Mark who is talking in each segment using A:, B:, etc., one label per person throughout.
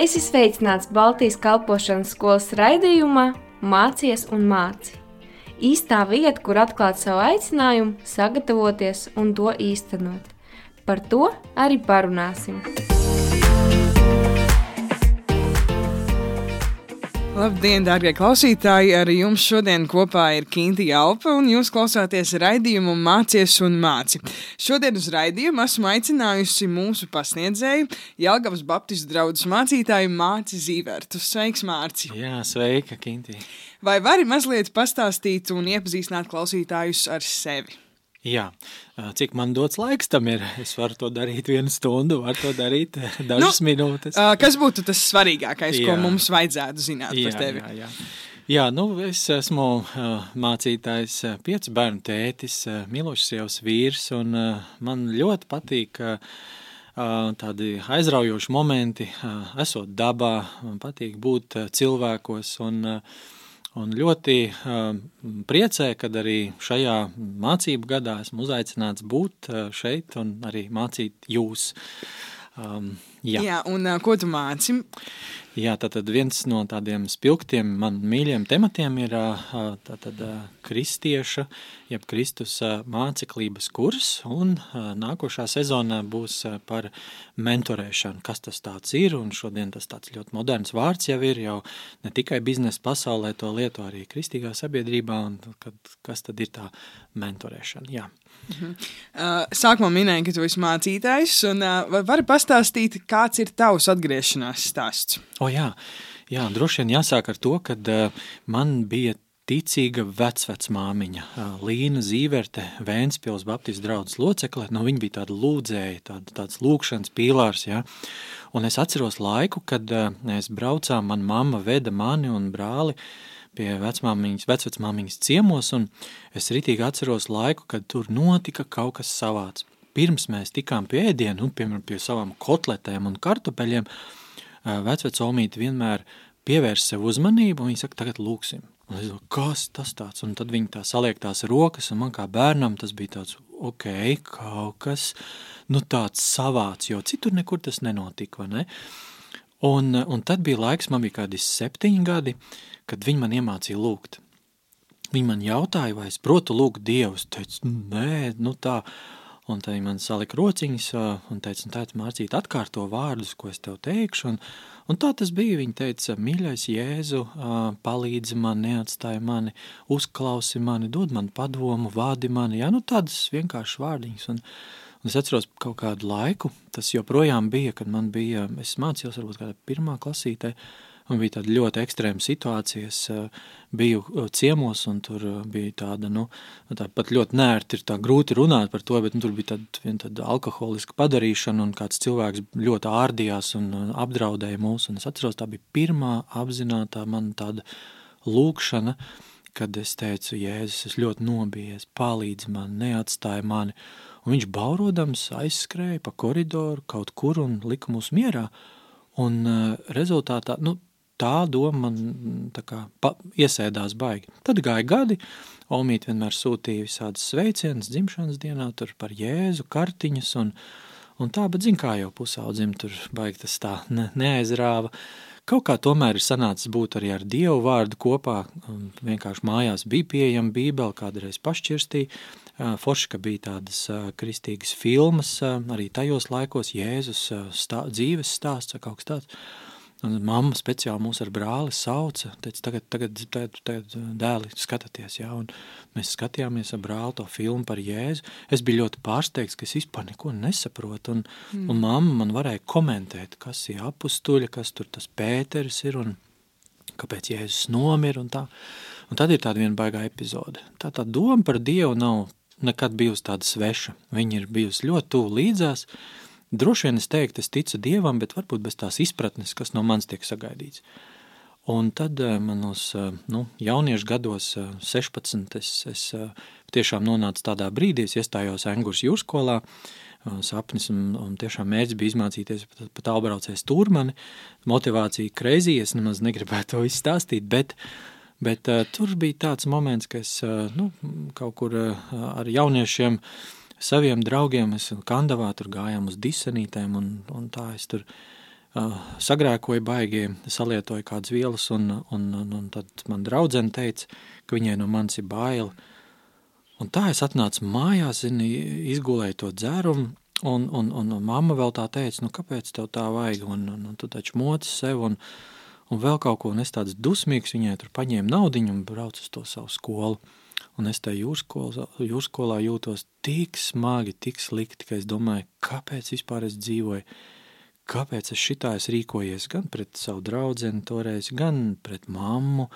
A: Es esmu sveicināts Baltijas kalpošanas skolas raidījumā Mācies un māci. Īstā vieta, kur atklāt savu aicinājumu, sagatavoties un to īstenot. Par to arī parunāsim.
B: Labdien, darbie klausītāji! Ar jums šodien kopā ir Kinti Alpa, un jūs klausāties raidījumu Mācies un māci. Šodien uz raidījumu esmu aicinājusi mūsu pasniedzēju, Jelgavas Baptistu draugu mācītāju Māci Zīvertu. Sveiks, Mārci!
C: Jā, sveika, Kinti!
B: Vai vari mazliet pastāstīt un iepazīstināt klausītājus ar sevi?
C: Jā, cik man dots laiks tam ir, es varu to darīt vienu stundu, varu to darīt dažas nu, minūtes.
B: Kas būtu tas svarīgākais, jā. ko mums vajadzētu zināt
C: jā,
B: par tevi?
C: Jā, jā. jā, nu es esmu mācītājs, piecu bērnu tētis, milošs sievas vīrs, un man ļoti patīk tādi aizraujoši momenti, esot dabā, man patīk būt cilvēkos, un Un ļoti uh, priecē, ka arī šajā mācību gadā esmu uzaicināts būt uh, šeit un arī mācīt jūs.
B: Um, jā. jā, un uh, ko tu māci?
C: Jā, tātad viens no tādiem spilgtiem man mīļiem tematiem ir tātad kristieša, jeb Kristus māceklības kurs, un nākošā sezonā būs par mentorēšanu, kas tas tāds ir, un šodien tas tāds ļoti moderns vārds jau ir, jau ne tikai biznesa pasaulē to lieto arī kristīgā sabiedrībā, un kad, kas tad ir tā mentorēšana, jā.
B: Mhm. Uh, sākumā minēja, ka tu esi mācītājs. Un, uh, vari pastāstīt, kāds ir tavs atgriešanās stāsts?
C: O, jā. jā, droši vien jāsāk ar to, ka uh, man bija ticīga vecvecmāmiņa, uh, Līna Zīverte, Vēnspils Baptistu draudzes locekle. No viņa bija tāda lūdzēja, tāda, tāds lūkšanas pīlārs. Ja? Un es atceros laiku, kad uh, mēs braucām, man mamma veda mani un brāli pie vecmāmiņas, vecvecmāmiņas ciemos, un es ritīgi atceros laiku, kad tur notika kaut kas savāds. Pirms mēs tikām pie ēdienu, un, piemēram, pie savām kotletēm un kartupeļiem, vecvecomīti vienmēr pievērš sev uzmanību, un viņi saka, tagad lūksim. Un es domāju, kas tas tāds? Un tad viņi tā saliek tās rokas, un man kā bērnam tas bija tāds, ok, kaut kas, nu tāds savāds, jo citur nekur tas nenotika, vai ne? Un, un tad bija laiks, man bija kādi septiņi gadi, kad viņi man iemācīja lūgt. Viņi man jautāja, vai es protu lūgt Dievu. Es teicu, nē, nu tā. Un viņi man salika rociņas un teica, un tēt mācīt atkārto vārdus, ko es tev teikšu. Un, un tā tas bija. Viņa teica, mīļais Jēzu, palīdzi man, neatstāja mani, uzklausi mani, dod man padomu, vādi mani. Jā, nu tādas vienkāršas vārdiņas. Un, un es atceros kaut kādu laiku, tas joprojām bija, kad man bija, es mācījos varbūt kādā pirmā klasītē, Man bija tāda ļoti ekstrēma situācija. Es uh, biju uh, ciemos, un tur uh, bija tāda, nu, tā pat ļoti nērti, ir tā grūti runāt par to, bet nu, tur bija tāda, viena tāda alkoholiska padarīšana, un kāds cilvēks ļoti ārdījās un apdraudēja mūs. Un es atceros, tā bija pirmā apzinātā man tāda lūkšana, kad es teicu, Jēzus, es ļoti nobijies, palīdzi man, neatstāja mani. Un viņš baurodams aizskrēja pa koridoru kaut kur un lika mūs mierā. Un rezultātā, nu, tā doma man tā kā, pa, iesēdās baigi. Tad gāja gadi, Omīte vienmēr sūtīja visādas sveicienas dzimšanas dienā, tur par Jēzu, kartiņas un, un tā, bet zin kā jau pusaudzim tur baigi tas tā ne, neaizrāva. Kaut kā tomēr ir sanācis būt arī ar Dievu vārdu kopā, vienkārši mājās bija pieejama bībeli, kādreiz pašķirstīja, Forši, ka bija tādas kristīgas filmas arī tajos laikos, Jēzus stā, dzīves stāsts vai kaut kas tāds. Mamma speciāli mūs ar brāli sauca, teica, tagad, tagad, tagad, tagad dēli skatieties, ja? un mēs skatījāmies ar brāli to filmu par Jēzu. Es biju ļoti pārsteigts, ka es vispār neko nesaprotu, un, mm. un mamma man varēja komentēt, kas ir apustuļa, kas tur tas Pēteris ir, un kāpēc Jēzus nomir, un tā. Un tad ir tāda viena baigā epizode. Tā tā doma par Dievu nav nekad bijusi tāda sveša. Viņa ir bijusi ļoti tuvu līdzās, Droši vien es teiktu, es ticu Dievam, bet varbūt bez tās izpratnes, kas no manis tiek sagaidīts. Un tad eh, manos eh, nu, jauniešu gados, 16, eh, es, es tiešām nonācu tādā brīdī, es iestājos Engurs jūrskolā, sapnis un, un tiešām mērķis bija izmācīties pat, tālbraucēs turmani, motivācija kreizī, es nemaz negribētu to izstāstīt, bet, bet uh, tur bija tāds moments, ka es uh, nu, kaut kur uh, ar jauniešiem uh, saviem draugiem, mēs Kandavā tur gājām uz disenītēm, un, un tā es tur sagrēkoja baigi, salietoja kādas vielas, un, un, un, un tad man draudzene teica, ka viņai no manis ir baila. Un tā es atnācu mājās, zini, izgulēju to dzērumu, un, un, un, un mamma vēl tā teica, nu kāpēc tev tā vajag, un, un, un tu taču moci sev, un, un vēl kaut ko, un es tāds dusmīgs viņai tur paņēmu naudiņu un braucu uz to savu skolu. Un es tajā jūrskolā, jūrskolā jūtos tik smagi, tik slikti, ka es domāju, kāpēc vispār es dzīvoju, kāpēc es šitā es rīkojies? Gan pret savu draudzeni toreiz, gan pret mammu,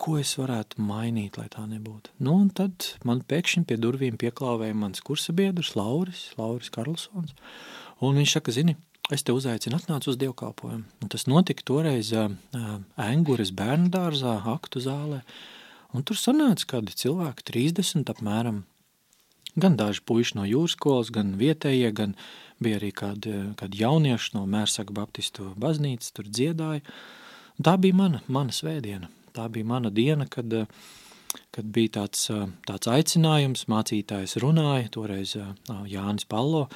C: ko es varētu mainīt, lai tā nebūtu. Nu, un tad man pēkšņi pie durvīm pieklāvēja mans kursabiedrs Lauris, Lauris Karlsons, un viņš saka, zini, es te uzaicinu atnāc uz dievkalpojumu. Un tas notika toreiz Engures bērnu dārzā, aktu zālē, un tur sanāca kādi cilvēki, 30 apmēram, gan daži puiši no jūras skolas, gan vietējie, gan bija arī kādi, kādi jaunieši no Mērsaka Baptistu baznīcas, tur dziedāja. Un tā bija mana, mana svētdiena. Tā bija mana diena, kad, kad bija tāds, tāds aicinājums, mācītājs runāja, toreiz Jānis Pallo,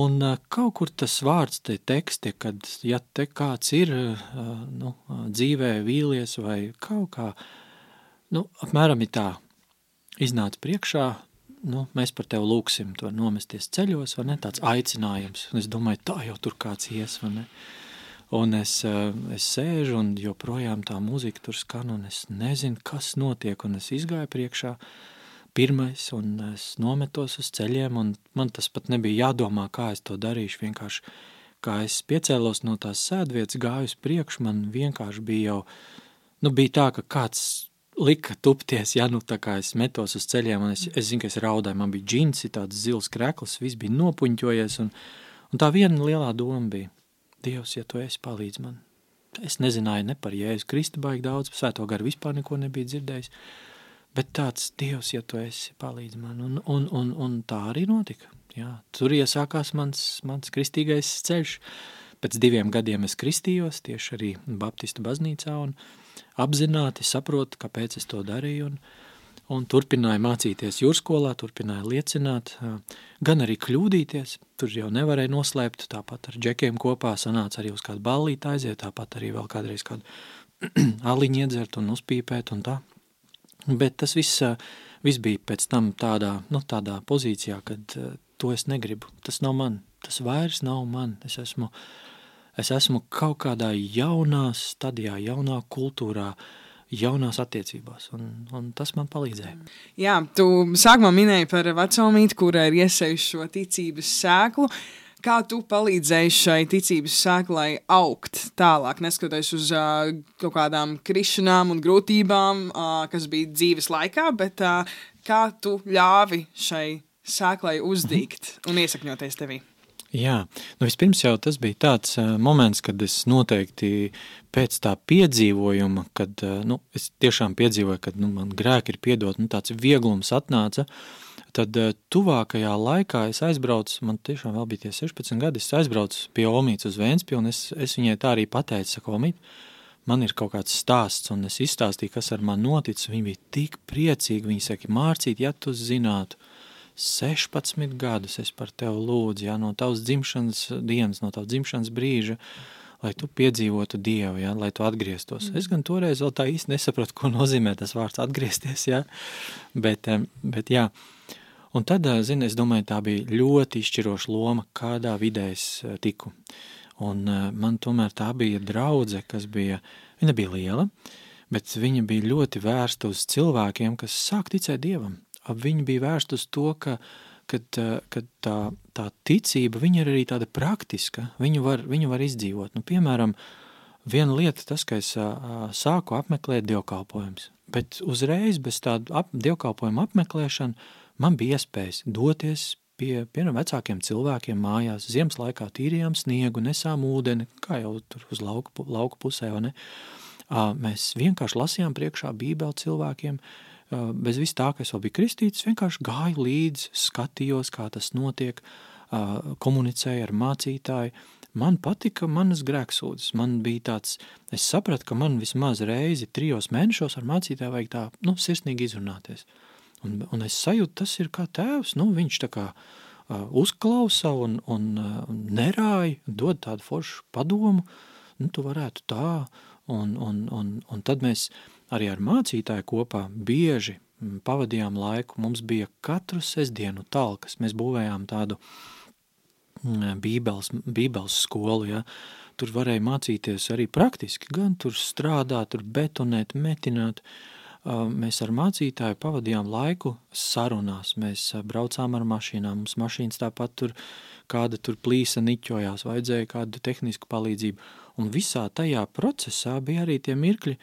C: un kaut kur tas vārds, te teksti, kad, ja te kāds ir nu, dzīvē vīlies vai kaut kā, nu, apmēram ir tā, iznāca priekšā, nu, mēs par tevi lūksim, to nomesties ceļos, vai ne, tāds aicinājums. Un es domāju, tā jau tur kāds ies, vai ne. Un es, eh, es sēžu un joprojām tā muzika tur skan, un es nezinu, kas notiek, un es izgāju priekšā pirmais, un es nometos uz ceļiem, un man tas pat nebija jādomā, kā es to darīšu, vienkārši, kā es piecēlos no tās sēdvietas, gāju uz priekšu, man vienkārši bija jau, nu, bija tā, ka kāds lika tupties, ja nu tā kā es metos uz ceļiem, un es, es zinu, ka es raudāju, man bija džinsi, tāds zils krekls, viss bija nopuņķojies, un, un tā viena lielā doma bija, Dievs, ja tu esi palīdz man. Es nezināju ne par Jēzu Kristu baigi daudz, svēto garu vispār neko nebija dzirdējis, bet tāds Dievs, ja tu esi palīdz man, un, un, un, un tā arī notika. Jā, tur iesākās mans, mans kristīgais ceļš. Pēc diviem gadiem es kristījos tieši arī Baptistu baznīcā, un, uh, apzināti saprotu, kāpēc es to darīju, un, un turpināju mācīties jūrskolā, turpināju liecināt, gan arī kļūdīties, tur jau nevarēja noslēpt, tāpat ar džekiem kopā sanāca arī uz kādu ballīti aiziet, tāpat arī vēl kādreiz kādu aliņu iedzert un uzpīpēt un tā. Bet tas viss, viss bija pēc tam tādā, nu, tādā pozīcijā, kad to es negribu, tas nav man, tas vairs nav man, es esmu uh, es esmu kaut kādā jaunā stadijā, jaunā kultūrā, jaunās attiecībās, un, un tas man palīdzēja.
B: Jā, tu sākumā minēji par vecumīti, kurai ir iesaistījusi šo ticības sēklu. Kā tu palīdzēji šai ticības sēklai augt tālāk, neskatoties uz uh, kaut kādām krišanām un grūtībām, uh, kas bija dzīves laikā, bet uh, kā tu ļāvi šai sēklai uzdīgt un iesakņoties tevī?
C: Jā, nu vispirms jau tas bija tāds uh, moments, kad es noteikti pēc tā piedzīvojuma, kad uh, nu, es tiešām piedzīvoju, kad nu, man grēki ir piedot, nu, tāds vieglums atnāca, tad uh, tuvākajā laikā es aizbraucu, man tiešām vēl bija tie 16 gadi, es aizbraucu pie Omītas uz Vēnspilnu, un es, es viņai tā arī pateicu, saka, Omīt, man ir kaut kāds stāsts, un es izstāstīju, kas ar man noticis, viņa bija tik priecīga, viņa saka, Mārcīt, ja tu zinātu, 16 gadus es par tevi lūdzu, ja, no tavas dzimšanas dienas, no tavas dzimšanas brīža, lai tu piedzīvotu Dievu, ja, lai tu atgrieztos. Mm. Es gan toreiz vēl tā īsti nesapratu, ko nozīmē tas vārds atgriezties, ja, bet, bet jā. Un tad, zini, es domāju, tā bija ļoti izšķiroša loma, kādā vidē es tiku. Un man tomēr tā bija draudze, kas bija, viņa bija liela, bet viņa bija ļoti vērsta uz cilvēkiem, kas sāk ticēt Dievam viņi bija vērsti uz to, ka, kad, kad tā, tā ticība ir arī tāda praktiska, viņu var, viņu var izdzīvot. Nu, piemēram, viena lieta tas, ka es sāku apmeklēt dievkalpojumus, bet uzreiz bez tādu ap, dievkalpojumu apmeklēšanu man bija iespējas doties pie, piemēram, vecākiem cilvēkiem mājās, ziemas laikā tīrījām sniegu, nesām ūdeni, kā jau tur uz lauku, lauku pusē? Mēs vienkārši lasījām priekšā bībeli cilvēkiem, uh, bez vis tā, ka es vēl biju kristītis, vienkārši gāju līdzi, skatījos, kā tas notiek, komunicēju ar mācītāju. Man patika manas grēksūdzes. Man bija tāds, es sapratu, ka man vismaz reizi trijos mēnešos ar mācītāju vajag tā, nu, sirsnīgi izrunāties. Un, un es sajūtu, tas ir kā tēvs, nu, viņš tā kā uzklausa un, un nerāja, dod tādu foršu padomu, nu, tu varētu tā, un, un, un, un tad mēs arī ar mācītāju kopā bieži pavadījām laiku, mums bija katru sestdienu talkas, mēs būvējām tādu bībeles, bībeles skolu, ja, tur varēja mācīties arī praktiski, gan tur strādāt, tur betonēt, metināt, uh, mēs ar mācītāju pavadījām laiku sarunās. Mēs braucām ar mašīnām, mums mašīnas tāpat tur kāda tur plīsa niķojās, vajadzēja kādu tehnisku palīdzību. Un visā tajā procesā bija arī tie mirkļi,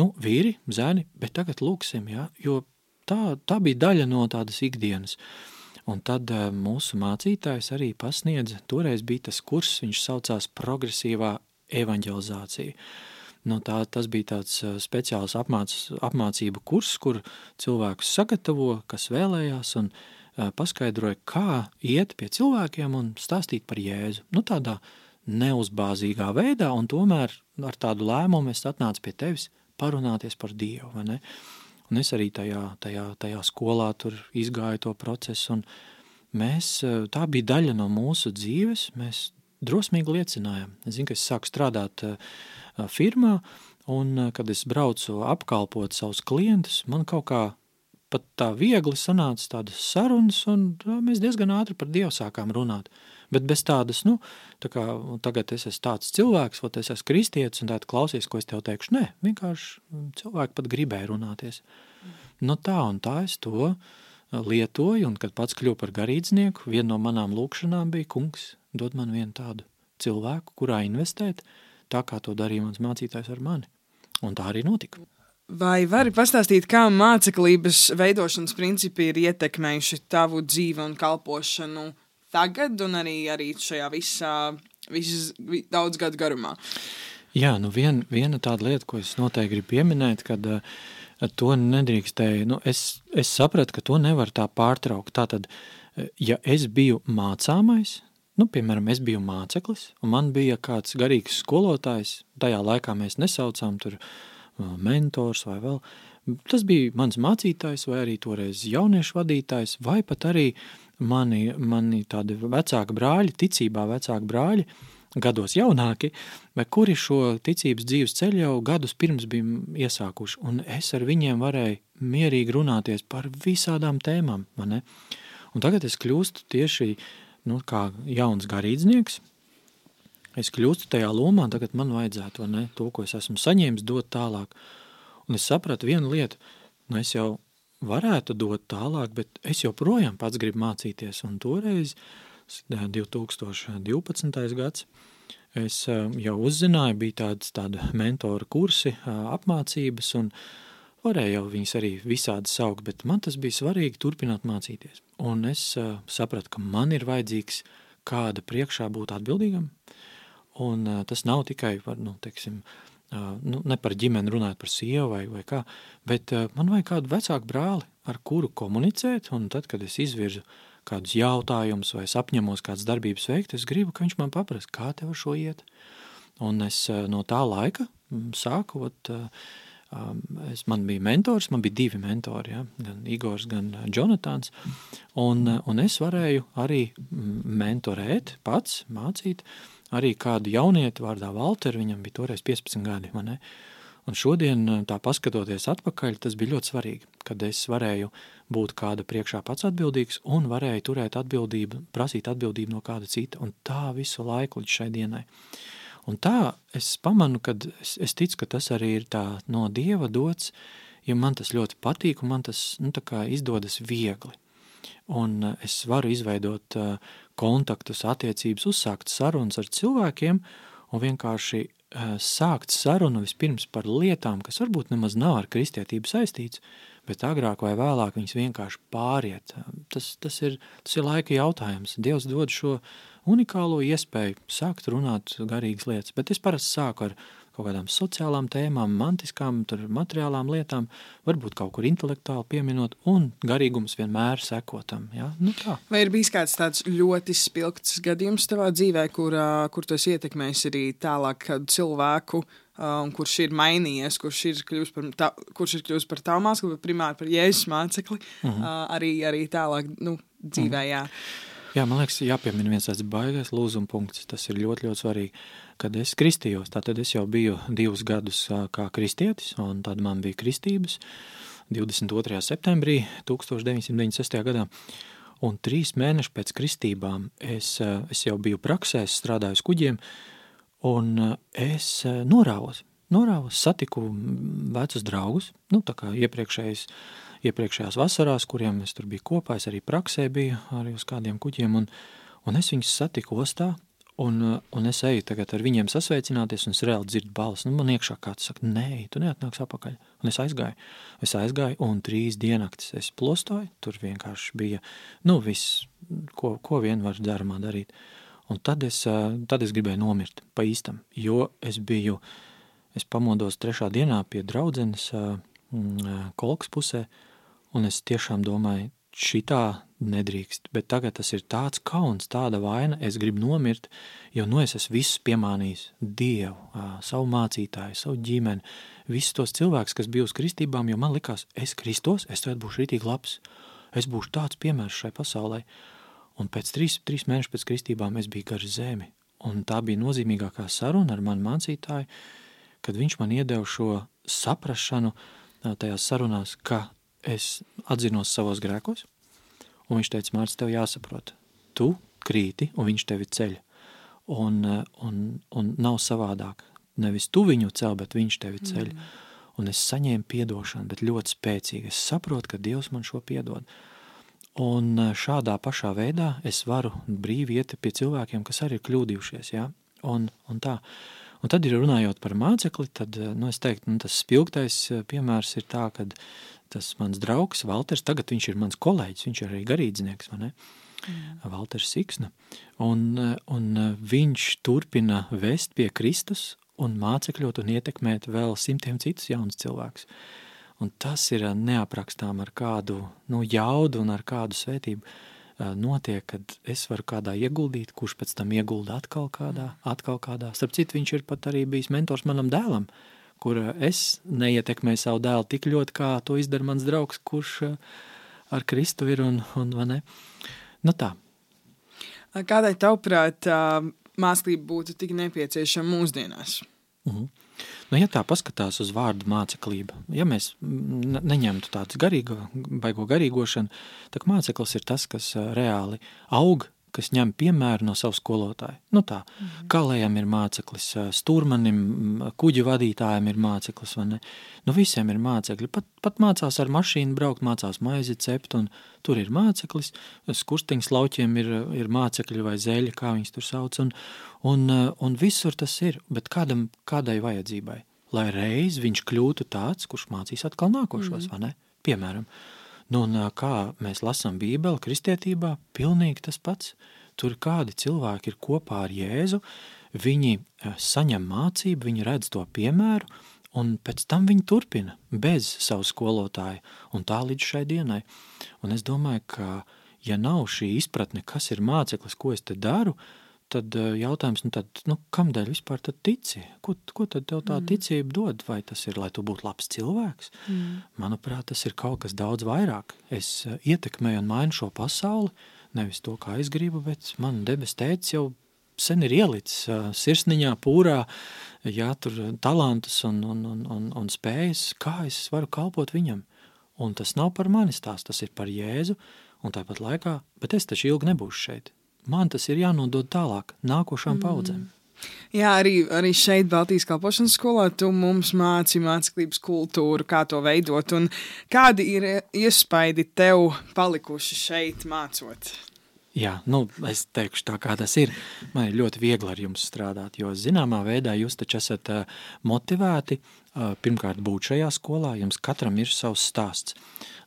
C: nu, vīri, zēni, bet tagad lūksim, ja, jo tā, tā bija daļa no tādas ikdienas. Un tad mūsu mācītājs arī pasniedza, toreiz bija tas kurs, viņš saucās progresīvā evanģelizācija. Nu, tā, tas bija tāds speciāls apmāc, apmācību kurs, kur cilvēkus sagatavo, kas vēlējās un paskaidroja, kā iet pie cilvēkiem un stāstīt par Jēzu. Nu, tādā neuzbāzīgā veidā, un tomēr ar tādu lēmumu es atnācu pie tevis parunāties par Dievu? Un es arī tajā, tajā, tajā skolā izgāju to procesu, mēs, tā bija daļa no mūsu dzīves, mēs drosmīgi liecinājām. Es zinu, ka es sāku strādāt uh, firmā, un kad es braucu apkalpot savus klientus, man kaut kā pat tā viegli sanāca tādas sarunas, un mēs diezgan ātri par Dievu sākām runāt. Bet bez tādas, nu, tā kā tagad es esmu tāds cilvēks, vai es esmu kristietis, un tāda klausies, ko es tev teikšu, nē, vienkārši cilvēki pat gribēja runāties. Mm. Nu tā un tā es to lietoju, un kad pats kļuvu par garīdznieku, viena no manām lūkšanām bija, kungs, dod man vienu tādu cilvēku, kurā investēt, uh, tā kā to darīja mans mācītājs ar mani. Un tā arī notika.
B: Vai vari pastāstīt, kā māceklības veidošanas principi ir ietekmējuši tavu dzīvi un kalpošanu tagad, un arī, arī šajā visā, visas daudz gadu garumā?
C: Jā, nu vien, viena tāda lieta, ko es noteikti gribu pieminēt, kad uh, to nedrīkstēju, nu es, es sapratu, ka to nevar tā pārtraukt. Tātad, ja es biju mācāmais, Nu, piemēram, es biju māceklis, un man bija kāds garīgs skolotājs. Tajā laikā mēs nesaucām tur mentors vai vēl. Tas bija mans mācītājs, vai arī toreiz jauniešu vadītājs, vai pat arī mani, mani tādi vecāki brāļi, ticībā vecāki brāļi, gados jaunāki, vai kuri šo ticības dzīves ceļu jau gadus pirms bija iesākuši. Un es ar viņiem varēju mierīgi runāties par visādām tēmām. Un tagad es kļūstu tieši nu, kā jauns garīdznieks, es kļūstu tajā lomā, tagad man vajadzētu ne, to, ko es esmu saņēmis, dot tālāk. Un es sapratu vienu lietu, nu es jau varētu dot tālāk, bet es joprojām pats gribu mācīties. Un toreiz, 2012. gads, es jau uzzināju, bija tāds tāda mentora kursi, apmācības, un varēju jau viņus arī visādi saukt, bet man tas bija svarīgi turpināt mācīties. Un es uh, sapratu, ka man ir vajadzīgs kāda priekšā būt atbildīgam. Un tas nav tikai par, nu, teiksim, nu, ne par ģimeni runāt par sievu vai, vai kā, bet man vajag kādu vecāku brāli, ar kuru komunicēt, un tad, kad es izvirzu kādus jautājumus vai apņemos kādas darbības veikt, es gribu, ka viņš man paprast, kā tev šo iet. Un es no tā laika sāku, ot, es, man bija mentors, man bija divi mentori, ja, gan Igors, gan Jonatans. Un, un es varēju arī mentorēt, pats mācīt arī kādu jaunieti vārdā Valteru, viņam bija toreiz 15 gadi. Un šodien, tā paskatoties atpakaļ, tas bija ļoti svarīgi, kad es varēju būt kāda priekšā pats atbildīgs un varēju turēt atbildību, prasīt atbildību no kāda cita. Un tā visu laiku līdz šai dienai. Un tā es pamanu, ka es, es ticu, ka tas arī ir tā no Dieva dots, jo man tas ļoti patīk un man tas nu, izdodas viegli. Un uh, es varu izveidot uh, kontaktus, attiecības, uzsākt sarunas ar cilvēkiem un vienkārši uh, sākt sarunu vispirms par lietām, kas varbūt nemaz nav ar kristietību saistīts, bet agrāk vai vēlāk viņas vienkārši pāriet. Tas, tas, ir, tas ir laika jautājums. Dievs dod šo unikālo iespēju sākt runāt garīgas lietas, bet es parasti sāku ar kaut kādām sociālām tēmām, mantiskām, materiālām lietām, varbūt kaut kur intelektuāli pieminot, un garīgums vienmēr sekotam. Ja? Nu, tā.
B: Vai ir bijis kāds tāds ļoti spilgts gadījums tavā dzīvē, kur, kur tu esi ietekmējis arī tālāk cilvēku, um, kurš ir mainījies, kurš ir kļuvis par, tā, kurš ir kļuvis par tavu mācekli, bet primāri par jēzus mācekli, uh -huh. uh, arī, arī tālāk nu, dzīvē. Uh -huh.
C: Jā, man liekas, jāpiemina viens tāds baigais lūzuma punkts. Tas ir ļoti, ļoti svarīgi. Kad es kristījos, tad es jau biju divus gadus kā kristietis, un tad man bija kristības 22. septembrī 1996. gadā. Un trīs mēnešus pēc kristībām es, es jau biju praksē, strādāju uz kuģiem, un es norāvos. Norāvos, satiku vecus draugus, nu, tā kā iepriekšējais iepriekšējās vasarās, kuriem es tur biju kopā, es arī praksē biju arī uz kādiem kuģiem, un, un es viņus satiku ostā, un, un es eju tagad ar viņiem sasveicināties, un es reāli dzirdu balsi, nu man iekšā kāds saka, nē, tu neatnāks apakaļ, un es aizgāju, es aizgāju, un trīs diennaktis es plostoju, tur vienkārši bija, nu viss, ko, ko vien var dzeramā darīt, un tad es, tad es gribēju nomirt pa īstam, jo es biju, es pamodos trešā dienā pie draudzenes kolks pusē, Un es tiešām domāju, šitā nedrīkst, bet tagad tas ir tāds kauns, tāda vaina, es gribu nomirt, jo nu es esmu visus piemānījis. Dievu, savu mācītāju, savu ģimeni, visus tos cilvēkus, kas bija uz kristībām, jo man likās, es kristos, es tagad būšu rītīgi labs, es būšu tāds piemērs šai pasaulē. Un pēc trīs, trīs mēnešu pēc kristībām es biju gar zemi, un tā bija nozīmīgākā saruna ar manu mācītāju, kad viņš man iedeva šo saprašanu tajās sarunās, ka es atzinos savos grēkos, un viņš teica, Mārcis, tev jāsaprot, tu krīti, un viņš tevi ceļ, un, un, un nav savādāk. Nevis tu viņu cel, bet viņš tevi ceļ. Mm. Un es saņēmu piedošanu, bet ļoti spēcīgi. Es saprotu, ka Dievs man šo piedod. Un šādā pašā veidā es varu brīvi iet pie cilvēkiem, kas arī ir kļūdījušies. Ja? Un, un tā. Un tad, runājot par mācekli, tad nu, es teiktu, nu, tas spilgtais piemērs ir tā, ka tas mans draugs Valters, tagad viņš ir mans kolēģis, viņš ir arī garīdznieks, vai ne? Mm. Valters Siksna. Un, un viņš turpina vest pie Kristus un mācekļot un ietekmēt vēl simtiem citus jaunus cilvēkus. Un tas ir neaprakstām ar kādu nu, jaudu un ar kādu svētību notiek, kad es varu kādā ieguldīt, kurš pēc tam iegulda atkal kādā, atkal kādā. Starp citu, viņš ir pat arī bijis mentors manam dēlam, uh, kur es neietekmēju savu dēlu tik ļoti, kā to izdara mans draugs, kurš eh, ar Kristu ir un, un vai ne. Nu tā.
B: Kādai tavuprāt mācība būtu tik nepieciešama mūsdienās?
C: Uh mhm. -huh. Nu, ja tā paskatās uz vārdu māceklība, ja mēs neņemtu tādu garīgo, baigo garīgošanu, tad māceklis ir tas, kas reāli aug kas ņem piemēru no savu skolotāju. Nu tā, mm kalējam ir māceklis, stūrmanim, kuģu vadītājiem ir māceklis, vai ne? Nu visiem ir mācekļi, pat, pat mācās ar mašīnu braukt, mācās maizi cept, un tur ir māceklis, skurstiņas lauķiem ir, ir mācekļi vai zeļi, kā viņus tur sauc, un, un, un visur tas ir, bet kādam, kādai vajadzībai, lai reiz viņš kļūtu tāds, kurš mācīs atkal nākošos, mm vai ne? Piemēram, Nu, un kā mēs lasām Bībeli, kristietībā, pilnīgi tas pats. Tur kādi cilvēki ir kopā ar Jēzu, viņi saņem mācību, viņi redz to piemēru, un pēc tam viņi turpina bez savu skolotāju, un tā līdz šai dienai. Un es domāju, ka ja nav šī izpratne, kas ir māceklis, ko es te daru, tad eh, jautājums, nu, tad, nu, kamdēļ vispār tici? Ko, ko tad tev tā mm. ticība dod? Vai tas ir, lai tu būtu labs cilvēks? Mm. Manuprāt, tas ir kaut kas daudz vairāk. Es eh, ietekmēju un mainu šo pasauli, nevis to, kā es gribu, bet man debes tēcis jau sen ir ielicis uh, sirsniņā, pūrā, jā, tur talantus un, un, un, un, un spējas, kā es varu kalpot viņam. Un tas nav par mani stāsts, tas ir par Jēzu, un tāpat laikā, bet es taču ilgi nebūšu šeit man tas ir jānodod tālāk, nākošām mm. paudzēm.
B: Jā, arī, arī šeit, Baltijas kalpošanas skolā, tu mums māci māceklības kultūru, kā to veidot. Kādi ir iespaidi tev palikuši šeit mācot?
C: Jā, nu, es teikšu tā, kā tas ir. Man ir ļoti viegli ar jums strādāt, jo zināmā veidā jūs taču esat motivēti pirmkārt būt šajā skolā, jums katram ir savs stāsts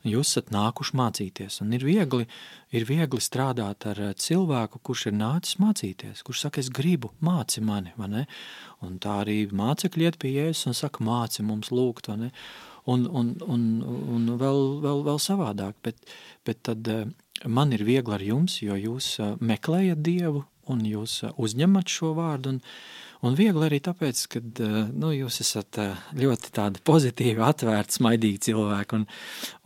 C: jūs esat nākuši mācīties. Un ir viegli, ir viegli strādāt ar eh, cilvēku, kurš ir nācis mācīties, kurš saka, es gribu, māci mani. Un tā arī mācekļi iet pie jēzus un saka, māci mums lūgt. Un, un, un, un vēl, vēl, vēl savādāk, bet, bet tad eh, man ir viegli ar jums, jo jūs eh, meklējat Dievu un jūs uzņemat šo vārdu. Un, Un viegli arī tāpēc, ka eh, nu, jūs esat eh, ļoti pozitīvi, atvērti, smaidīgi cilvēki. Un,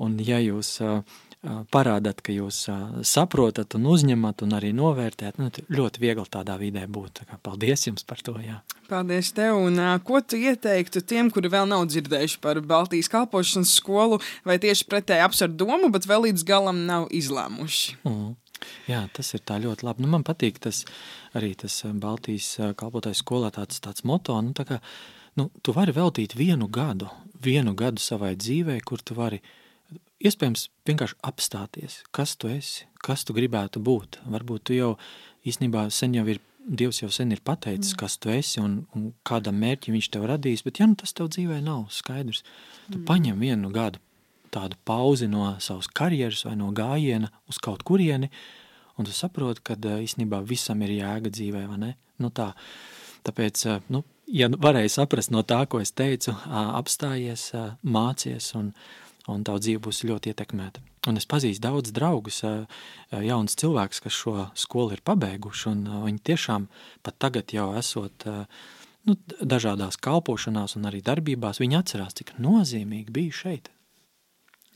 C: un ja jūs eh, parādāt, ka jūs saprotat un uzņemat un arī novērtējat. Nu, ļoti viegli tādā vidē būt. Tā kā, paldies jums par to. Jā.
B: Paldies tev. Un, ko tu ieteiktu tiem, kuri vēl nav dzirdējuši par Baltijas kalpošanas skolu, vai tieši pretēji apsver domu, bet vēl līdz galam nav izlēmuši?
C: Mm. Jā, tas ir ļoti labi. Nu, man patīk tas arī tas Baltijas kalpotais skolā tāds, tāds moto. Nu, tā kā, nu, tu vari veltīt vienu gadu, vienu gadu savai dzīvē, kur tu vari uh, iespējams vienkārši apstāties, kas tu esi, kas tu gribētu būt. Varbūt tu jau īstenībā sen jau ir, Dievs jau sen ir pateicis, mm. kas tu esi un, un kādam mērķim viņš tev radījis, bet ja nu tas tev dzīvē nav skaidrs, tu mm. paņem vienu gadu tādu pauzi no savas karjeras vai no gājiena uz kaut kurieni, un tu saproti, ka īstenībā visam ir jēga dzīvē, vai ne? Nu tā, tāpēc, nu, ja varēja saprast no tā, ko es teicu, apstājies, mācies un, un tavu dzīve būs ļoti ietekmēta. Un es pazīstu daudz draugus, jaunus cilvēkus, kas šo skolu ir pabeiguši, un viņi tiešām pat tagad jau esot nu, dažādās kalpošanās un arī darbībās, viņi atcerās, cik nozīmīgi bija šeit.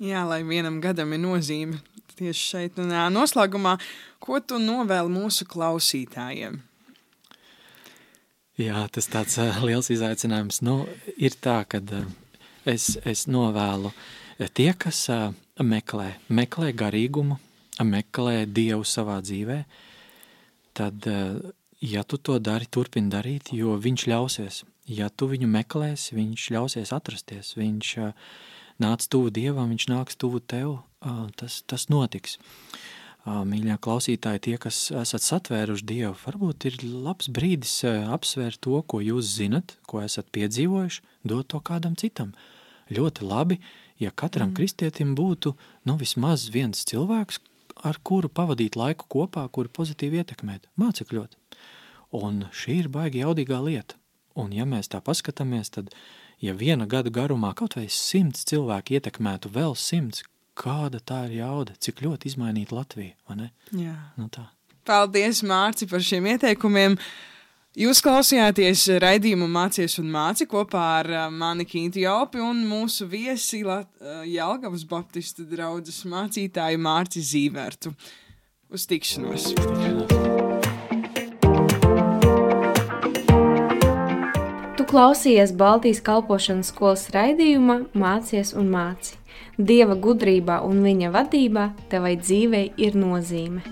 B: Jā, lai vienam gadam ir nozīme tieši šeit. Un noslēgumā, ko tu novēli mūsu klausītājiem?
C: Jā, tas tāds liels izaicinājums. Nu, ir tā, ka es, es novēlu uh, Tie, kas meklē, meklē garīgumu, meklē Dievu savā dzīvē, tad, ja tu to dari, turpini darīt, jo viņš ļausies. Ja tu viņu meklēsi, viņš ļausies atrasties, viņš nāc tuvu Dievam, viņš nāks tuvu tev, tas, tas notiks. Mīļā klausītāji, tie, kas esat satvēruši Dievu, varbūt ir labs brīdis apsvērt to, ko jūs zinat, ko esat piedzīvojuši, dot to kādam citam. Ļoti labi, uh, ja katram mm. kristietim būtu nu, vismaz viens cilvēks, ar kuru pavadīt laiku kopā, kuru pozitīvi ietekmēt, mācekļot. Un šī ir baigi jaudīgā lieta. Un ja mēs tā paskatāmies, tad, ja viena gada garumā kaut vai simts cilvēki ietekmētu vēl simts, kāda tā ir jauda, cik ļoti izmainīt Latviju, vai ne?
B: Jā.
C: Nu tā.
B: Paldies, Mārci, par šiem ieteikumiem. Jūs klausījāties raidījumu Mācies un māci kopā ar uh, mani Kinti Jopi un mūsu viesi Lat uh, Jelgavas Baptistu draudzes mācītāju Mārci Zīvertu. Uz tikšanos!
A: Tu klausījies Baltijas kalpošanas skolas raidījumā Mācies un māci. Dieva gudrībā un viņa vadībā tevai dzīvei ir nozīme.